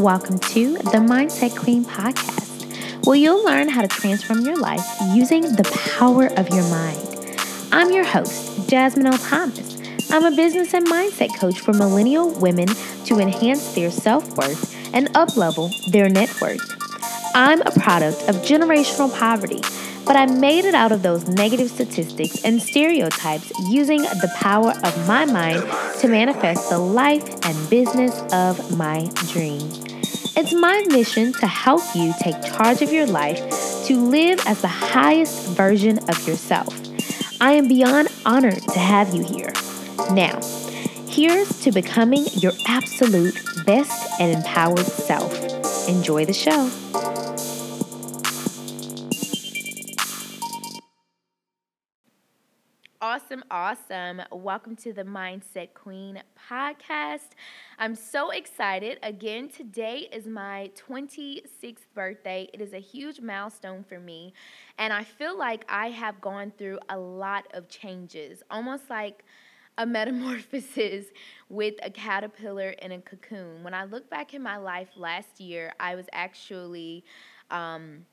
Welcome to the Mindset Queen podcast, where you'll learn how to transform your life using the power of your mind. I'm your host, Jasmine L. Thomas. I'm a business and mindset coach for millennial women to enhance their self worth and uplevel their net worth. I'm a product of generational poverty, but I made it out of those negative statistics and stereotypes using the power of my mind to manifest the life and business of my dreams. It's my mission to help you take charge of your life to live as the highest version of yourself. I am beyond honored to have you here. Now, here's to becoming your absolute best and empowered self. Enjoy the show. Awesome, awesome. Welcome to the Mindset Queen podcast. I'm so excited. Again, today is my 26th birthday. It is a huge milestone for me, and I feel like I have gone through a lot of changes, almost like a metamorphosis with a caterpillar in a cocoon. When I look back in my life last year, I was actually um,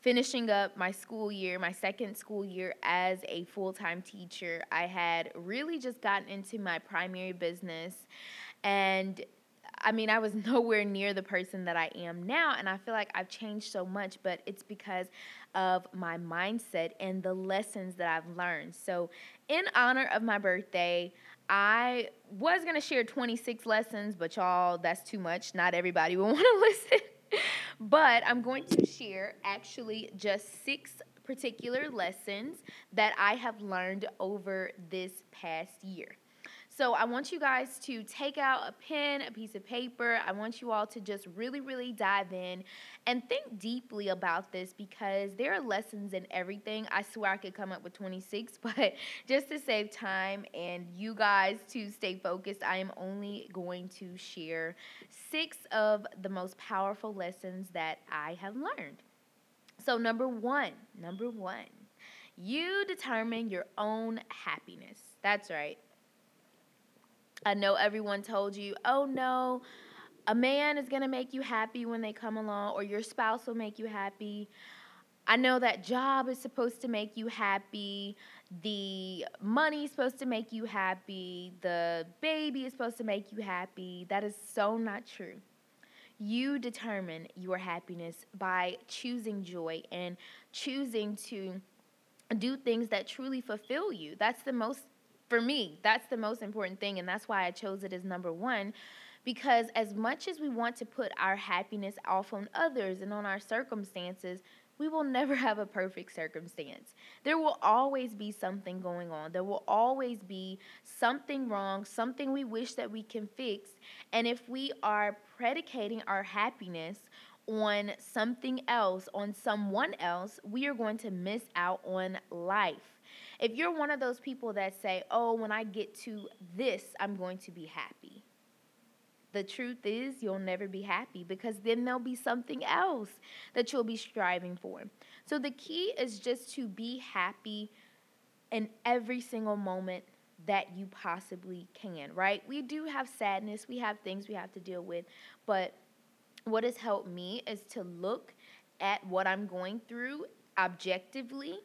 finishing up my school year, my second school year as a full time teacher. I had really just gotten into my primary business and I mean, I was nowhere near the person that I am now, and I feel like I've changed so much, but it's because of my mindset and the lessons that I've learned. So, in honor of my birthday, I was gonna share 26 lessons, but y'all, that's too much. Not everybody will wanna listen but I'm going to share actually just six particular lessons that I have learned over this past year. So I want you guys to take out a pen, a piece of paper. I want you all to just really, really dive in and think deeply about this because there are lessons in everything. I swear I could come up with 26, but just to save time and you guys to stay focused, I am only going to share six of the most powerful lessons that I have learned. So, number one, number one, you determine your own happiness. That's right. I know everyone told you, oh no, a man is going to make you happy when they come along, or your spouse will make you happy. I know that job is supposed to make you happy. The money is supposed to make you happy. The baby is supposed to make you happy. That is so not true. You determine your happiness by choosing joy and choosing to do things that truly fulfill you. That's the most for me, that's the most important thing. And that's why I chose it as number one. Because as much as we want to put our happiness off on others and on our circumstances, we will never have a perfect circumstance. There will always be something going on. There will always be something wrong, something we wish that we can fix. And if we are predicating our happiness on something else, on someone else, we are going to miss out on life. If you're one of those people that say, oh, when I get to this, I'm going to be happy. The truth is, you'll never be happy because then there'll be something else that you'll be striving for. So the key is just to be happy in every single moment that you possibly can, right? We do have sadness, we have things we have to deal with, but what has helped me is to look at what I'm going through objectively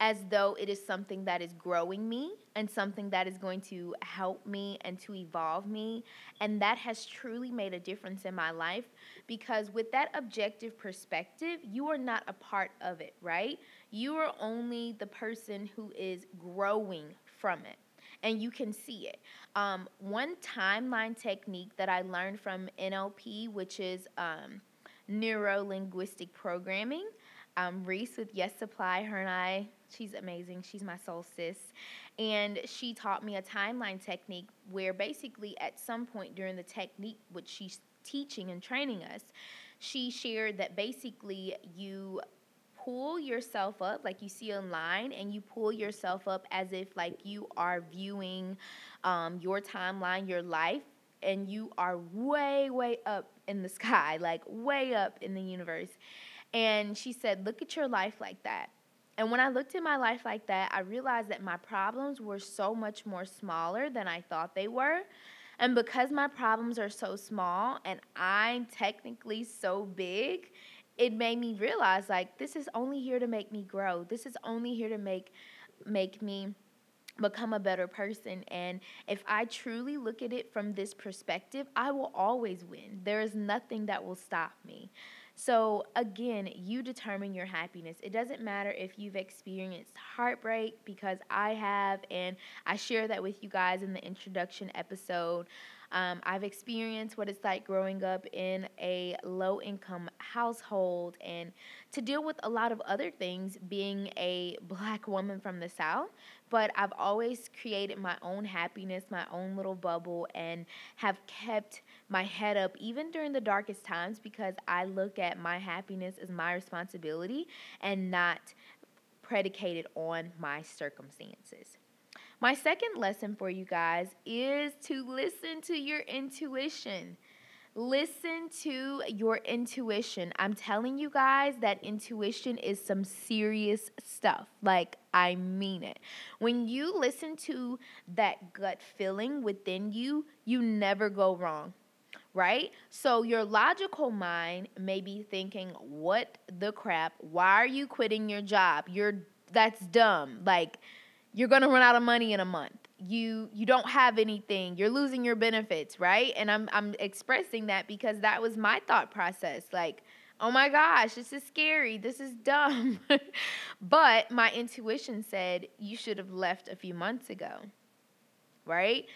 as though it is something that is growing me and something that is going to help me and to evolve me. And that has truly made a difference in my life because, with that objective perspective, you are not a part of it, right? You are only the person who is growing from it. And you can see it. Um, one timeline technique that I learned from NLP, which is um, neuro linguistic programming, um, Reese with Yes Supply, her and I She's amazing. She's my soul sis. And she taught me a timeline technique where basically at some point during the technique, which she's teaching and training us, she shared that basically you pull yourself up like you see online and you pull yourself up as if like you are viewing um, your timeline your life and you are way way up in the sky like way up in the universe and she said look at your life like that and when I looked at my life like that, I realized that my problems were so much more smaller than I thought they were. And because my problems are so small and I'm technically so big, it made me realize like this is only here to make me grow. This is only here to make make me become a better person and if I truly look at it from this perspective, I will always win. There is nothing that will stop me. So, again, you determine your happiness. It doesn't matter if you've experienced heartbreak, because I have, and I share that with you guys in the introduction episode. Um, I've experienced what it's like growing up in a low income household and to deal with a lot of other things being a black woman from the South. But I've always created my own happiness, my own little bubble, and have kept my head up even during the darkest times because I look at my happiness as my responsibility and not predicated on my circumstances. My second lesson for you guys is to listen to your intuition. Listen to your intuition. I'm telling you guys that intuition is some serious stuff. Like, I mean it. When you listen to that gut feeling within you, you never go wrong right? So your logical mind may be thinking, "What the crap? Why are you quitting your job? You're that's dumb." Like you're to run out of money in a month you you don't have anything. You're losing your benefits right? And i'm i'm expressing that because that was my thought process. Like oh my gosh this is scary. This is dumb. But my intuition said you should have left a few months ago right?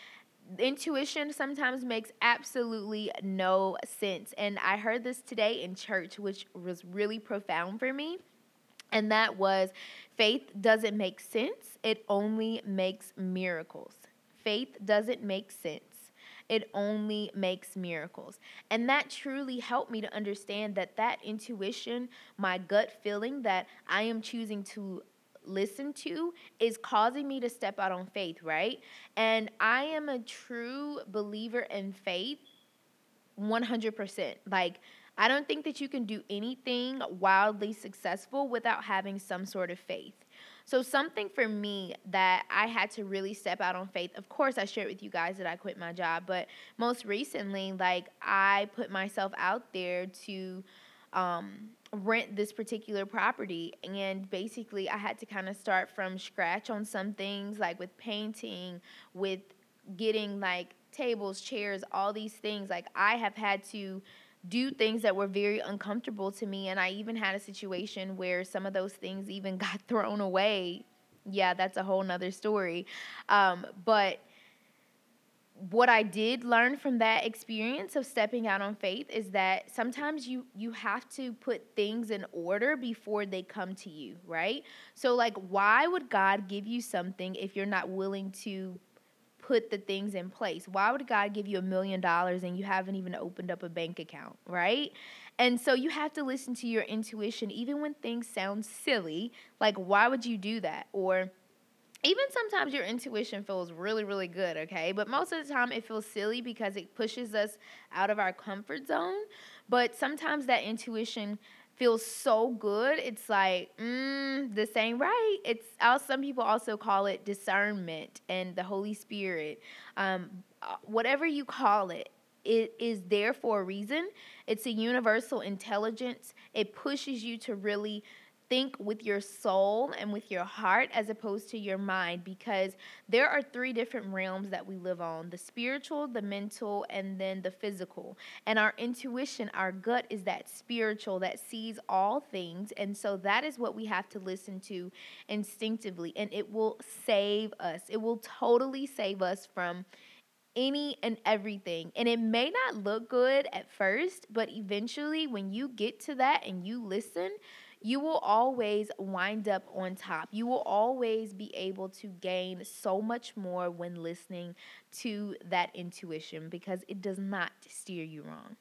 Intuition sometimes makes absolutely no sense. And i heard this today in church which was really profound for me. And that was faith doesn't make sense, it only makes miracles. Faith doesn't make sense. It only makes miracles. And that truly helped me to understand that that intuition, my gut feeling that I am choosing to listen to is causing me to step out on faith, right? And I am a true believer in faith 100%. Like I don't think that you can do anything wildly successful without having some sort of faith. So, something for me that I had to really step out on faith, of course, I shared with you guys that I quit my job, but most recently, like, I put myself out there to um, rent this particular property. And basically, I had to kind of start from scratch on some things, like with painting, with getting like tables, chairs, all these things. Like, I have had to do things that were very uncomfortable to me. And I even had a situation where some of those things even got thrown away. Yeah, that's a whole nother story. Um, but what I did learn from that experience of stepping out on faith is that sometimes you you have to put things in order before they come to you, right? So like why would God give you something if you're not willing to put the things in place. Why would God give you a million dollars and you haven't even opened up a bank account, right? And so you have to listen to your intuition even when things sound silly. Like, why would you do that? Or even sometimes your intuition feels really, really good, okay? But most of the time it feels silly because it pushes us out of our comfort zone. But sometimes that intuition feels so good. It's like, mm, this ain't right. It's some people also call it discernment and the Holy Spirit. Um, uh, whatever you call it, it is there for a reason. It's a universal intelligence. It pushes you to really think with your soul and with your heart as opposed to your mind because there are three different realms that we live on the spiritual, the mental, and then the physical. And our intuition, our gut is that spiritual that sees all things. And so that is what we have to listen to instinctively. And it will save us, it will totally save us from any and everything. And it may not look good at first, but eventually, when you get to that and you listen, you will always wind up on top. You will always be able to gain so much more when listening to that intuition because it does not steer you wrong.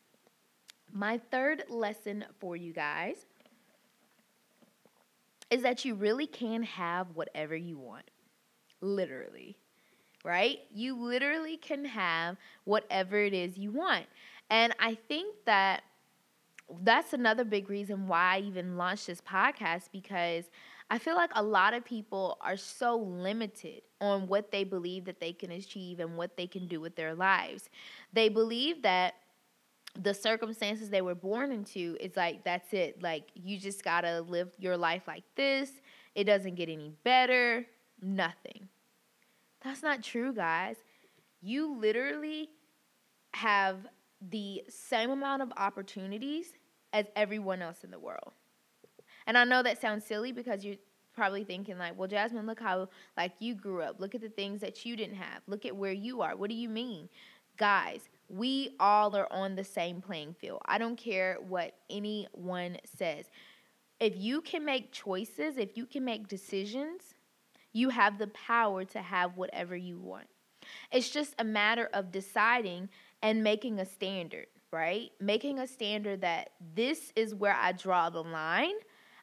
My third lesson for you guys is that you really can have whatever you want. Literally. Right? You literally can have whatever it is you want. And I think that that's another big reason why I even launched this podcast because I feel like a lot of people are so limited on what they believe that they can achieve and what they can do with their lives. They believe that the circumstances they were born into is like that's it. Like you just got to live your life like this. It doesn't get any better. Nothing. That's not true, guys. You literally have the same amount of opportunities as everyone else in the world. And I know that sounds silly because you're probably thinking like, "Well, Jasmine, look how like you grew up. Look at the things that you didn't have. Look at where you are. What do you mean?" Guys, we all are on the same playing field. I don't care what anyone says. If you can make choices, if you can make decisions, you have the power to have whatever you want. It's just a matter of deciding and making a standard, right? Making a standard that this is where I draw the line.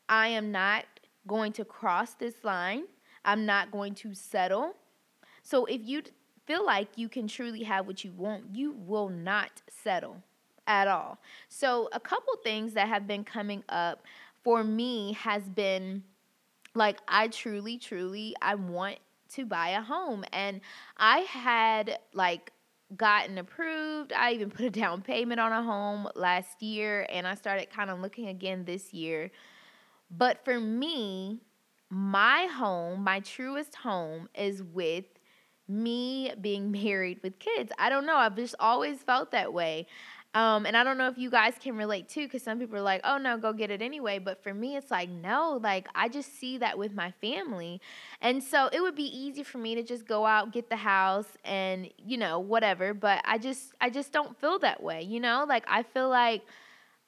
I am not going to cross this line. I'm not going to settle. So if you feel like you can truly have what you want, you will not settle at all. So a couple things that have been coming up for me has been like I truly truly I want to buy a home and I had like gotten approved. I even put a down payment on a home last year and I started kind of looking again this year. But for me, my home, my truest home is with me being married with kids. I don't know. I've just always felt that way. Um, and I don't know if you guys can relate too, because some people are like, oh no, go get it anyway. But for me, it's like, no, like I just see that with my family. And so it would be easy for me to just go out, get the house, and, you know, whatever. But I just, I just don't feel that way, you know? Like I feel like,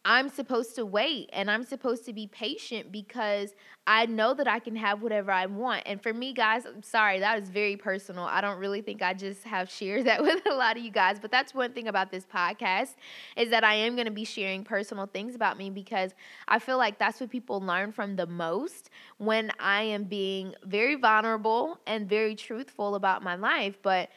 I'm supposed to wait and I'm supposed to be patient because I know that I can have whatever I want. And for me, guys, I'm sorry, that is very personal. I don't really think I just have shared that with a lot of you guys. But that's one thing about this podcast is that I am going to be sharing personal things about me because I feel like that's what people learn from the most when I am being very vulnerable and very truthful about my life. But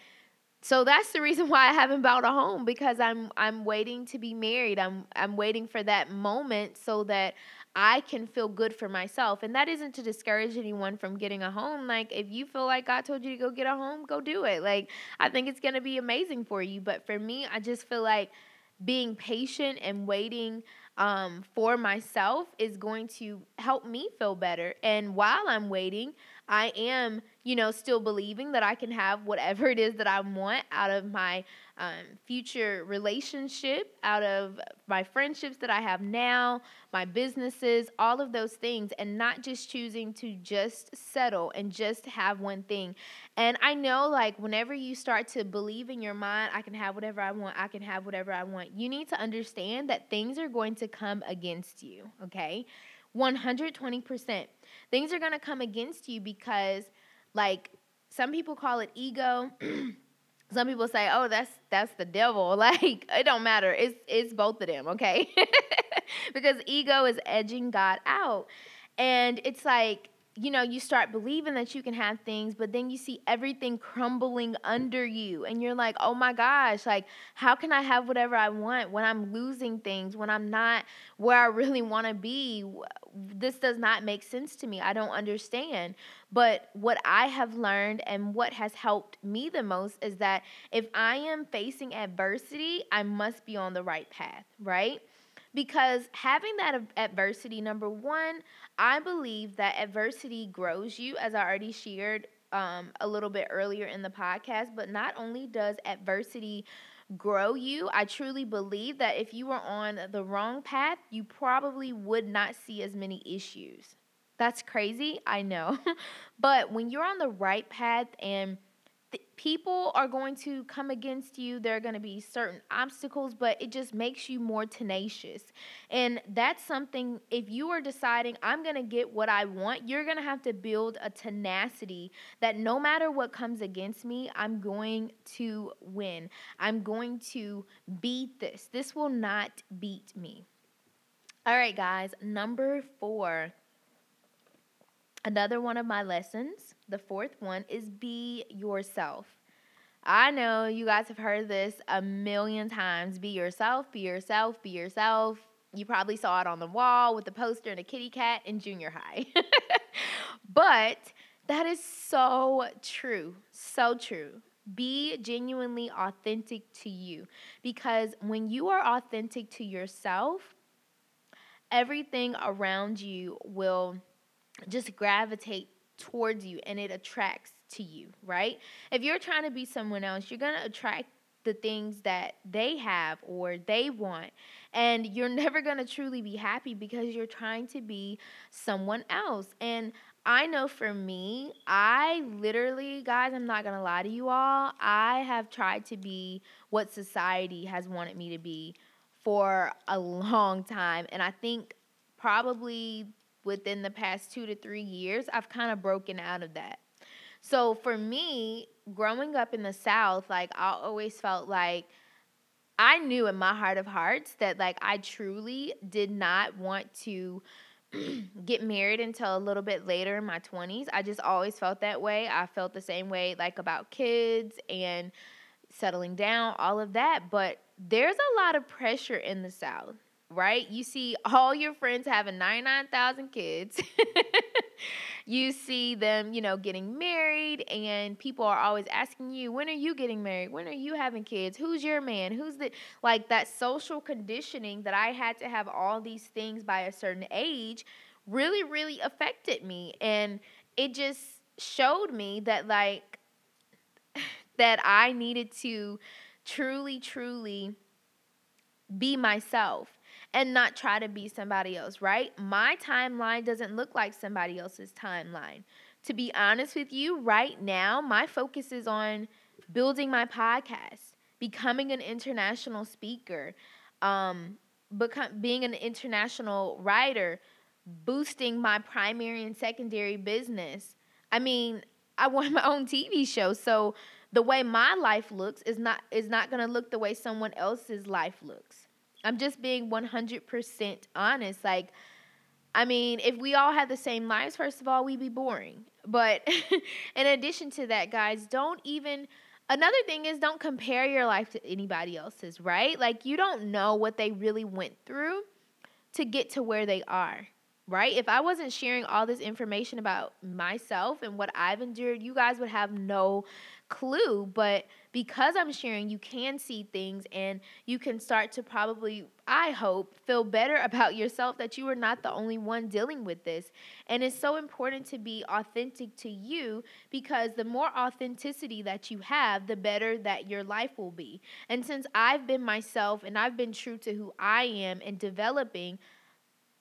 so that's the reason why I haven't bought a home because I'm I'm waiting to be married. I'm I'm waiting for that moment so that I can feel good for myself. And that isn't to discourage anyone from getting a home. Like if you feel like God told you to go get a home, go do it. Like I think it's going to be amazing for you, but for me, I just feel like being patient and waiting um, for myself is going to help me feel better. And while I'm waiting, I am, you know, still believing that I can have whatever it is that I want out of my um, future relationship, out of my friendships that I have now, my businesses, all of those things, and not just choosing to just settle and just have one thing. And I know, like, whenever you start to believe in your mind, I can have whatever I want, I can have whatever I want, you need to understand that things are going to come against you, okay? 120%. Things are going to come against you because, like, some people call it ego. some people say, "Oh, that's that's the devil." Like it don't matter. It's it's both of them, okay? because ego is edging God out. And it's like you know, you start believing that you can have things, but then you see everything crumbling under you. And you're like, oh my gosh, like, how can I have whatever I want when I'm losing things, when I'm not where I really want to be? This does not make sense to me. I don't understand. But what I have learned and what has helped me the most is that if I am facing adversity, I must be on the right path, right? Because having that adversity number one i believe that adversity grows you as i already shared um, a little bit earlier in the podcast but not only does adversity grow you i truly believe that if you were on the wrong path you probably would not see as many issues. That's crazy i know. But when you're on the right path and people are going to come against you. There are going to be certain obstacles, but it just makes you more tenacious. And that's something, if you are deciding, I'm going to get what I want, you're going to have to build a tenacity that no matter what comes against me, I'm going to win. I'm going to beat this. This will not beat me. All right, guys, number four. Another one of my lessons the fourth one is be yourself. I know you guys have heard this a million times. Be yourself, be yourself, be yourself. You probably saw it on the wall with a poster and a kitty cat in junior high. But that is so true. So true. Be genuinely authentic to you because when you are authentic to yourself, everything around you will just gravitate towards you and it attracts to you, right? If you're trying to be someone else, you're going to attract the things that they have or they want. And you're never going to truly be happy because you're trying to be someone else. And I know for me, I literally, guys, I'm not going to lie to you all, I have tried to be what society has wanted me to be for a long time. And I think probably within the past two to three years, I've kind of broken out of that. So for me, growing up in the South, like I always felt like I knew in my heart of hearts that like I truly did not want to get married until a little bit later in my 20s. I just always felt that way. I felt the same way like about kids and settling down, all of that, but there's a lot of pressure in the South right? You see all your friends having 99,000 kids. you see them, you know, getting married, and people are always asking you, when are you getting married? When are you having kids? Who's your man? Who's the, like that social conditioning that I had to have all these things by a certain age really, really affected me. And it just showed me that, like, that I needed to truly, truly be myself and not try to be somebody else, right? My timeline doesn't look like somebody else's timeline. To be honest with you, right now, my focus is on building my podcast, becoming an international speaker, um, become, being an international writer, boosting my primary and secondary business. I mean, I want my own TV show, so the way my life looks is not is not going to look the way someone else's life looks. I'm just being 100% honest. Like, I mean, if we all had the same lives, first of all, we'd be boring. But in addition to that, guys, don't even. Another thing is don't compare your life to anybody else's, right? Like, you don't know what they really went through to get to where they are, right? If I wasn't sharing all this information about myself and what I've endured, you guys would have no clue, but because I'm sharing, you can see things and you can start to probably, I hope, feel better about yourself that you are not the only one dealing with this. And it's so important to be authentic to you because the more authenticity that you have, the better that your life will be. And since I've been myself and I've been true to who I am and developing,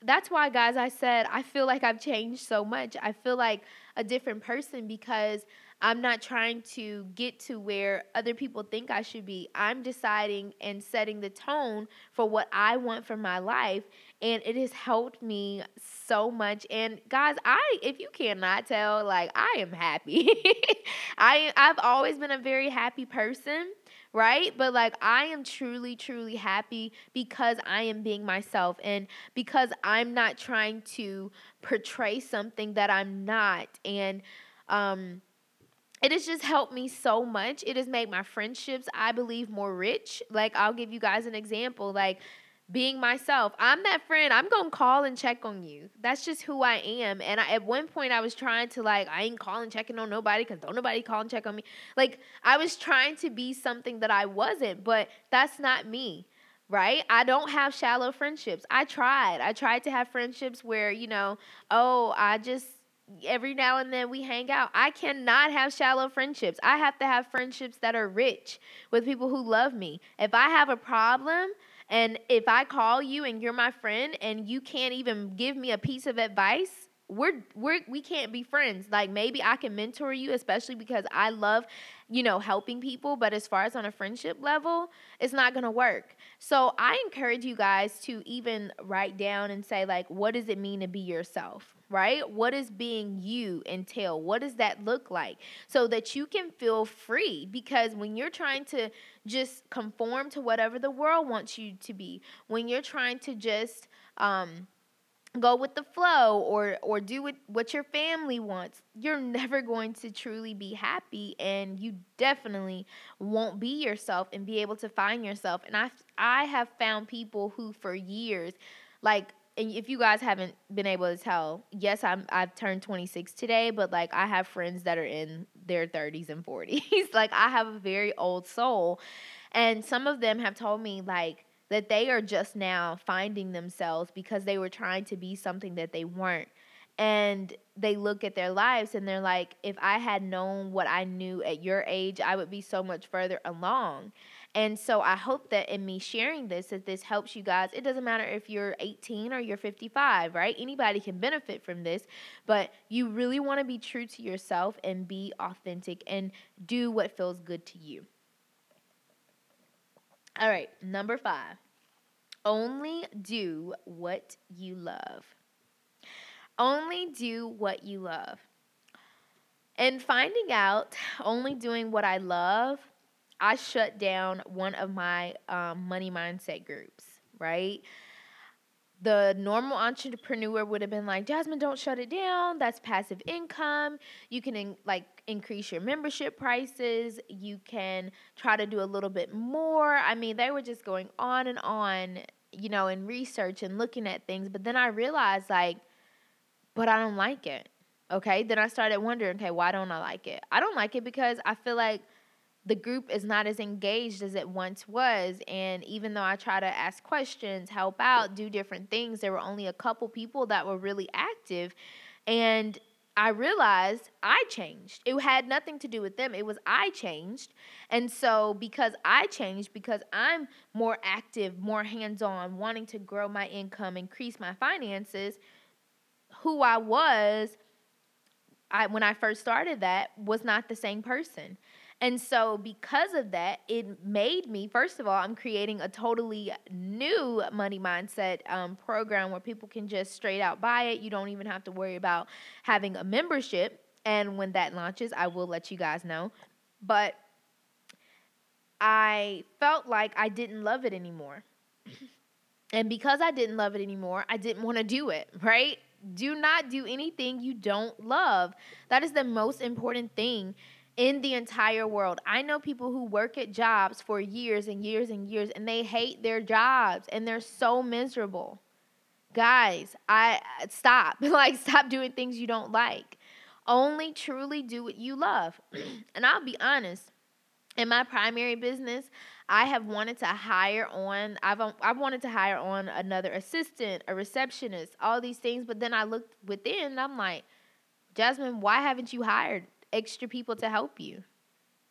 that's why, guys, I said I feel like I've changed so much. I feel like a different person because I'm not trying to get to where other people think I should be. I'm deciding and setting the tone for what I want for my life. And it has helped me so much. And guys, I if you cannot tell, like I am happy. I I've always been a very happy person right? But like I am truly, truly happy because I am being myself and because I'm not trying to portray something that I'm not. And um it has just helped me so much. It has made my friendships, I believe, more rich. Like, I'll give you guys an example. Like, being myself. I'm that friend. I'm going to call and check on you. That's just who I am. And I, at one point, I was trying to, like, I ain't calling, checking on nobody because don't nobody call and check on me. Like, I was trying to be something that I wasn't, but that's not me right? I don't have shallow friendships. I tried. I tried to have friendships where, you know, oh, I just every now and then we hang out. I cannot have shallow friendships. I have to have friendships that are rich with people who love me. If I have a problem and if I call you and you're my friend and you can't even give me a piece of advice, we're we're we can't be friends. Like maybe I can mentor you, especially because I love, you know, helping people. But as far as on a friendship level, it's not gonna work. So I encourage you guys to even write down and say like, what does it mean to be yourself? Right? What does being you entail? What does that look like? So that you can feel free. Because when you're trying to just conform to whatever the world wants you to be, when you're trying to just um go with the flow or or do what, what your family wants you're never going to truly be happy and you definitely won't be yourself and be able to find yourself and i i have found people who for years like and if you guys haven't been able to tell, yes, I'm I've turned 26 today, but like I have friends that are in their 30s and 40s. like I have a very old soul. And some of them have told me like that they are just now finding themselves because they were trying to be something that they weren't. And they look at their lives and they're like, if I had known what I knew at your age, I would be so much further along. And so I hope that in me sharing this, that this helps you guys. It doesn't matter if you're 18 or you're 55, right? Anybody can benefit from this, but you really want to be true to yourself and be authentic and do what feels good to you. All right, number five. Only do what you love. Only do what you love. And finding out only doing what I love, I shut down one of my um, money mindset groups, right? the normal entrepreneur would have been like jasmine don't shut it down. That's passive income. You can in, like increase your membership prices. You can try to do a little bit more. I mean they were just going on and on you know in research and looking at things. But then i realized like but i don't like it. Okay? Then i started wondering okay why don't i like it? I don't like it because i feel like the group is not as engaged as it once was. And even though I try to ask questions, help out, do different things, there were only a couple people that were really active. And I realized I changed. It had nothing to do with them. It was I changed. And so, because I changed, because I'm more active, more hands on, wanting to grow my income, increase my finances, who I was I, when I first started that was not the same person. And so, because of that, it made me, first of all, I'm creating a totally new money mindset um, program where people can just straight out buy it. You don't even have to worry about having a membership. And when that launches, I will let you guys know. But I felt like I didn't love it anymore. And because I didn't love it anymore, I didn't want to do it, right? Do not do anything you don't love. That is the most important thing in the entire world. I know people who work at jobs for years and years and years and they hate their jobs and they're so miserable. Guys, I stop. like stop doing things you don't like. Only truly do what you love. and I'll be honest, in my primary business, I have wanted to hire on I've um, I've wanted to hire on another assistant, a receptionist, all these things, but then I looked within I'm like, Jasmine, why haven't you hired extra people to help you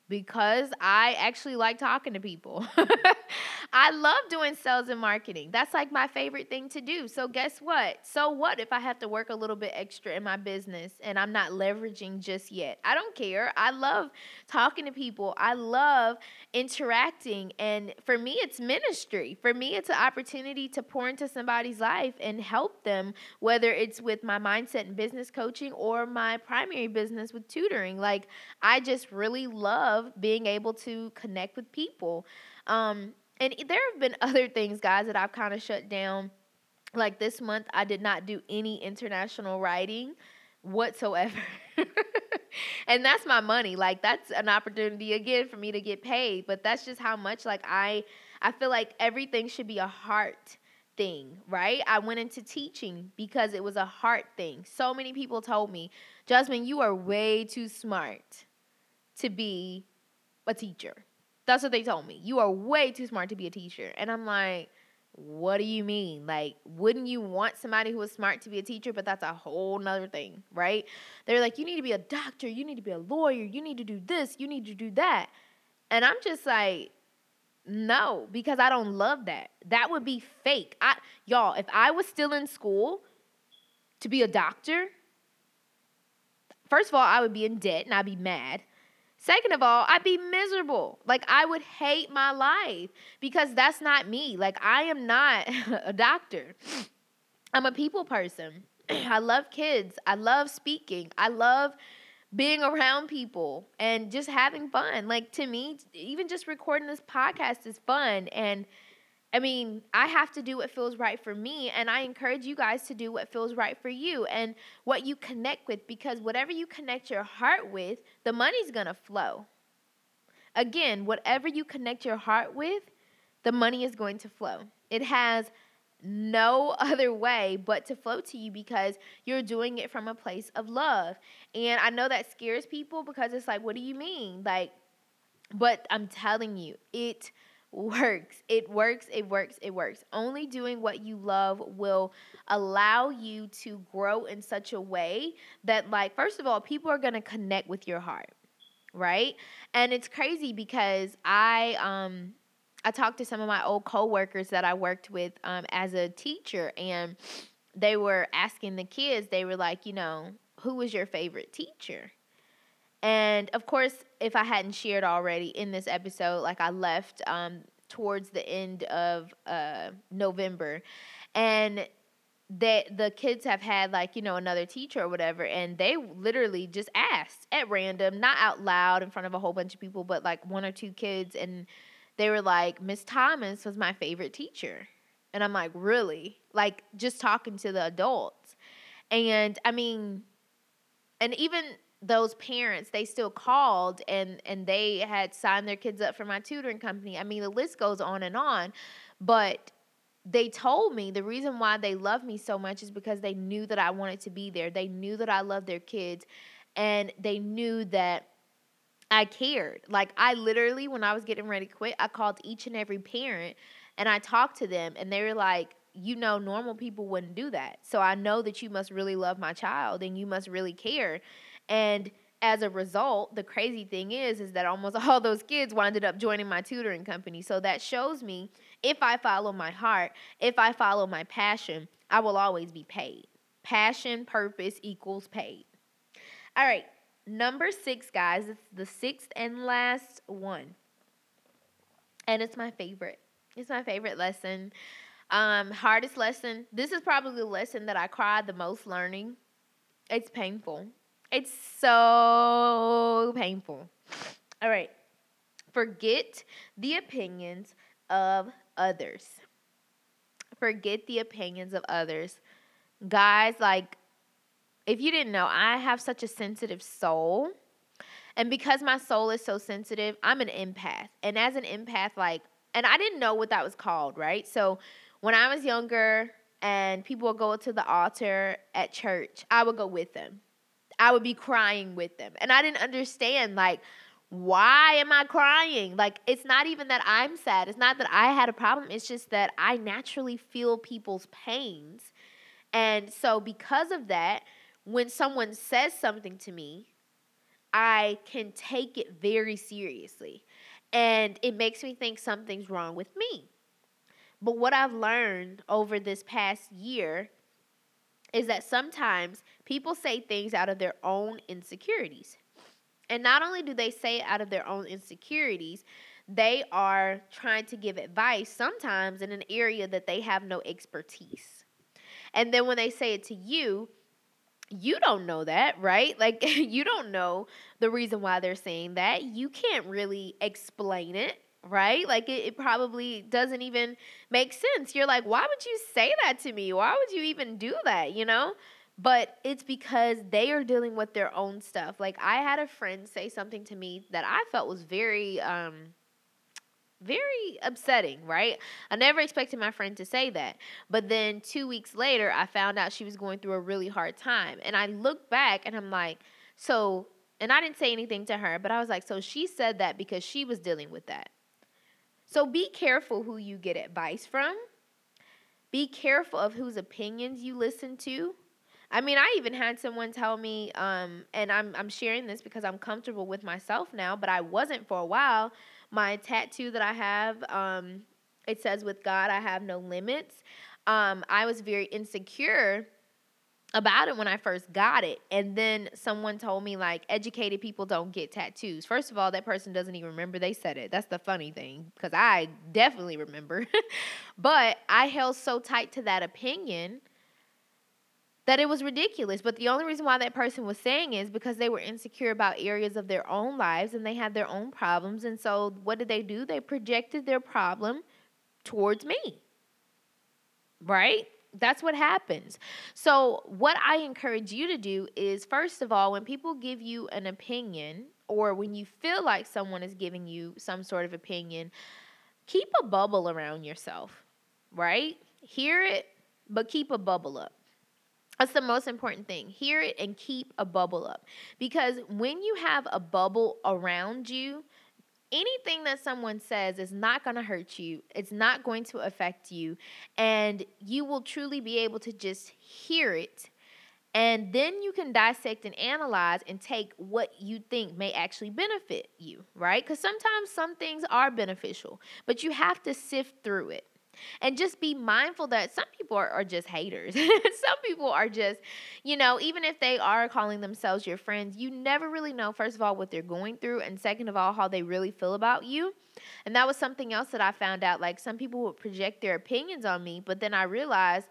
because I actually like talking to people. I love doing sales and marketing. That's like my favorite thing to do. So, guess what? So, what if I have to work a little bit extra in my business and I'm not leveraging just yet? I don't care. I love talking to people, I love interacting. And for me, it's ministry. For me, it's an opportunity to pour into somebody's life and help them, whether it's with my mindset and business coaching or my primary business with tutoring. Like, I just really love being able to connect with people. Um, and there have been other things, guys, that I've kind of shut down. Like this month, I did not do any international writing whatsoever. and that's my money. Like that's an opportunity again for me to get paid. But that's just how much like I I feel like everything should be a heart thing, right? I went into teaching because it was a heart thing. So many people told me, Jasmine, you are way too smart to be a teacher. That's what they told me. You are way too smart to be a teacher. And I'm like, what do you mean? Like, wouldn't you want somebody who is smart to be a teacher? But that's a whole nother thing, right? They're like, you need to be a doctor, you need to be a lawyer, you need to do this, you need to do that. And I'm just like, no, because I don't love that. That would be fake. I y'all, if I was still in school to be a doctor, first of all, I would be in debt and I'd be mad. Second of all, I'd be miserable. Like, I would hate my life because that's not me. Like, I am not a doctor. I'm a people person. I love kids. I love speaking. I love being around people and just having fun. Like, to me, even just recording this podcast is fun. And I mean, I have to do what feels right for me, and I encourage you guys to do what feels right for you and what you connect with because whatever you connect your heart with, the money's gonna flow. Again, whatever you connect your heart with, the money is going to flow. It has no other way but to flow to you because you're doing it from a place of love. And I know that scares people because it's like, what do you mean? Like, but I'm telling you, it works. It works. It works. It works. Only doing what you love will allow you to grow in such a way that, like, first of all, people are going to connect with your heart, right? And it's crazy because I, um, I talked to some of my old coworkers that I worked with um, as a teacher, and they were asking the kids, they were like, you know, who was your favorite teacher? And of course, if I hadn't shared already in this episode, like I left um, towards the end of uh, November, and that the kids have had like you know another teacher or whatever and they literally just asked at random not out loud in front of a whole bunch of people but like one or two kids and they were like miss thomas was my favorite teacher. And i'm like really? Like just talking to the adults. And i mean and even those parents they still called and and they had signed their kids up for my tutoring company. I mean the list goes on and on but they told me the reason why they love me so much is because they knew that i wanted to be there. They knew that i loved their kids and they knew that i cared. Like i literally when i was getting ready to quit i called each and every parent and i talked to them and they were like you know normal people wouldn't do that. So i know that you must really love my child and you must really care and as a result, the crazy thing is is that almost all those kids winded up joining my tutoring company. So that shows me if I follow my heart, if I follow my passion, I will always be paid. Passion, purpose equals paid. All right, number 6 guys, it's the sixth and last one. And it's my favorite. It's my favorite lesson. Um, hardest lesson. This is probably the lesson that I cried the most learning. It's painful. It's so painful. All right. Forget the opinions of others. Forget the opinions of others. Guys, like, if you didn't know, I have such a sensitive soul. And because my soul is so sensitive, I'm an empath. And as an empath, like, and I didn't know what that was called, right? So when I was younger and people would go to the altar at church, I would go with them. I would be crying with them. And I didn't understand, like, why am I crying? Like, it's not even that I'm sad. It's not that I had a problem. It's just that I naturally feel people's pains. And so, because of that, when someone says something to me, I can take it very seriously. And it makes me think something's wrong with me. But what I've learned over this past year is that sometimes people say things out of their own insecurities. And not only do they say it out of their own insecurities, they are trying to give advice sometimes in an area that they have no expertise. And then when they say it to you, you don't know that, right? Like, you don't know the reason why they're saying that. You can't really explain it right? Like it, it, probably doesn't even make sense. You're like, why would you say that to me? Why would you even do that? You know? But it's because they are dealing with their own stuff. Like I had a friend say something to me that I felt was very um very upsetting, right? I never expected my friend to say that. But then 2 weeks later, I found out she was going through a really hard time. And I look back and I'm like, so and I didn't say anything to her, but I was like, so she said that because she was dealing with that. So be careful who you get advice from. Be careful of whose opinions you listen to. I mean, I even had someone tell me, um, and I'm I'm sharing this because I'm comfortable with myself now, but I wasn't for a while. My tattoo that I have, um, it says, "With God, I have no limits." Um, I was very insecure about it when I first got it. And then someone told me, like, educated people don't get tattoos. First of all, that person doesn't even remember they said it. That's the funny thing, because I definitely remember. but I held so tight to that opinion that it was ridiculous. But the only reason why that person was saying is because they were insecure about areas of their own lives and they had their own problems. And so what did they do? They projected their problem towards me. Right? that's what happens. So, what I encourage you to do is first of all, when people give you an opinion or when you feel like someone is giving you some sort of opinion, keep a bubble around yourself, right? Hear it, but keep a bubble up. That's the most important thing. Hear it and keep a bubble up. Because when you have a bubble around you, anything that someone says is not going to hurt you. It's not going to affect you. And you will truly be able to just hear it. And then you can dissect and analyze and take what you think may actually benefit you, right? Because sometimes some things are beneficial, but you have to sift through it. And just be mindful that some people are, are just haters. some people are just, you know, even if they are calling themselves your friends, you never really know, first of all, what they're going through, and second of all, how they really feel about you. And that was something else that I found out. Like some people would project their opinions on me, but then I realized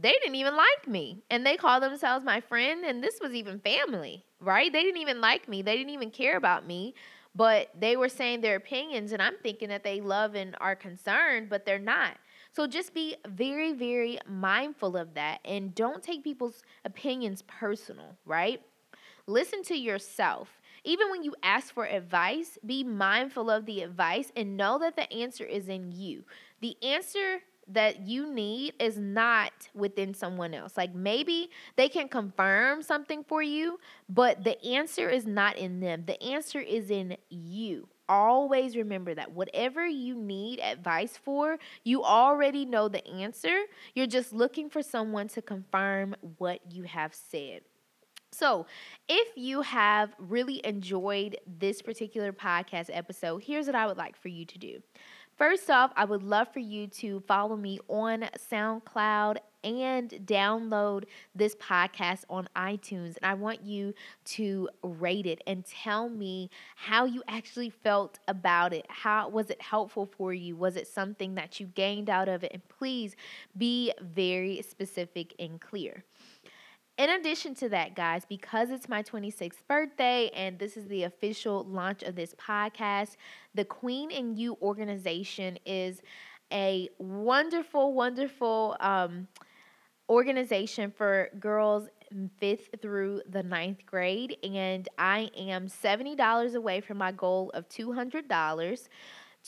they didn't even like me and they call themselves my friend and this was even family right they didn't even like me they didn't even care about me but they were saying their opinions and i'm thinking that they love and are concerned but they're not. So just be very very mindful of that and don't take people's opinions personal right? Listen to yourself. Even when you ask for advice be mindful of the advice and know that the answer is in you. The answer that you need is not within someone else. Like maybe they can confirm something for you, but the answer is not in them. The answer is in you. Always remember that whatever you need advice for, you already know the answer. You're just looking for someone to confirm what you have said. So, if you have really enjoyed this particular podcast episode, here's what I would like for you to do. First off, I would love for you to follow me on SoundCloud and download this podcast on iTunes. And I want you to rate it and tell me how you actually felt about it. How was it helpful for you? Was it something that you gained out of it? And please be very specific and clear. In addition to that, guys, because it's my 26th birthday and this is the official launch of this podcast, the Queen in You organization is a wonderful, wonderful um, organization for girls fifth through the ninth grade. And I am $70 away from my goal of $200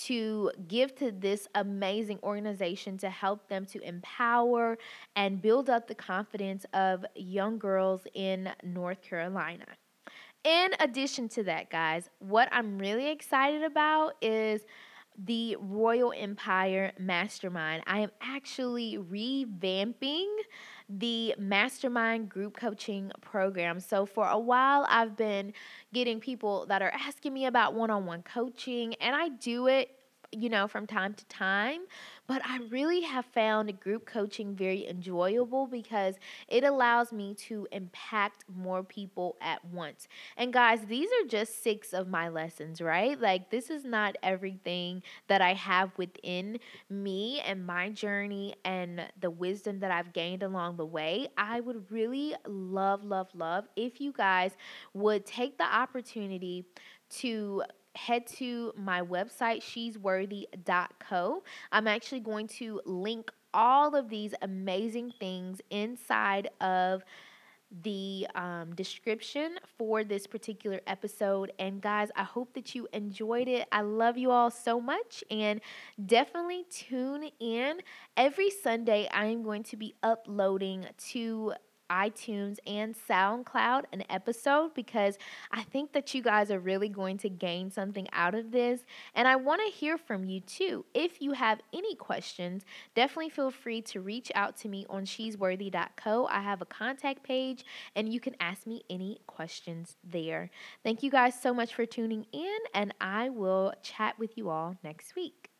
to give to this amazing organization to help them to empower and build up the confidence of young girls in North Carolina. In addition to that, guys, what I'm really excited about is the Royal Empire Mastermind. I am actually revamping the Mastermind group coaching program. So, for a while, I've been getting people that are asking me about one on one coaching, and I do it you know, from time to time. But I really have found group coaching very enjoyable because it allows me to impact more people at once. And guys, these are just six of my lessons, right? Like, this is not everything that I have within me and my journey and the wisdom that I've gained along the way. I would really love, love, love if you guys would take the opportunity to head to my website, she'sworthy.co. I'm actually going to link all of these amazing things inside of the um, description for this particular episode. And guys, I hope that you enjoyed it. I love you all so much. And definitely tune in. Every Sunday, I am going to be uploading to iTunes and SoundCloud an episode because I think that you guys are really going to gain something out of this. And I want to hear from you too. If you have any questions, definitely feel free to reach out to me on she'sworthy.co. I have a contact page and you can ask me any questions there. Thank you guys so much for tuning in, and I will chat with you all next week.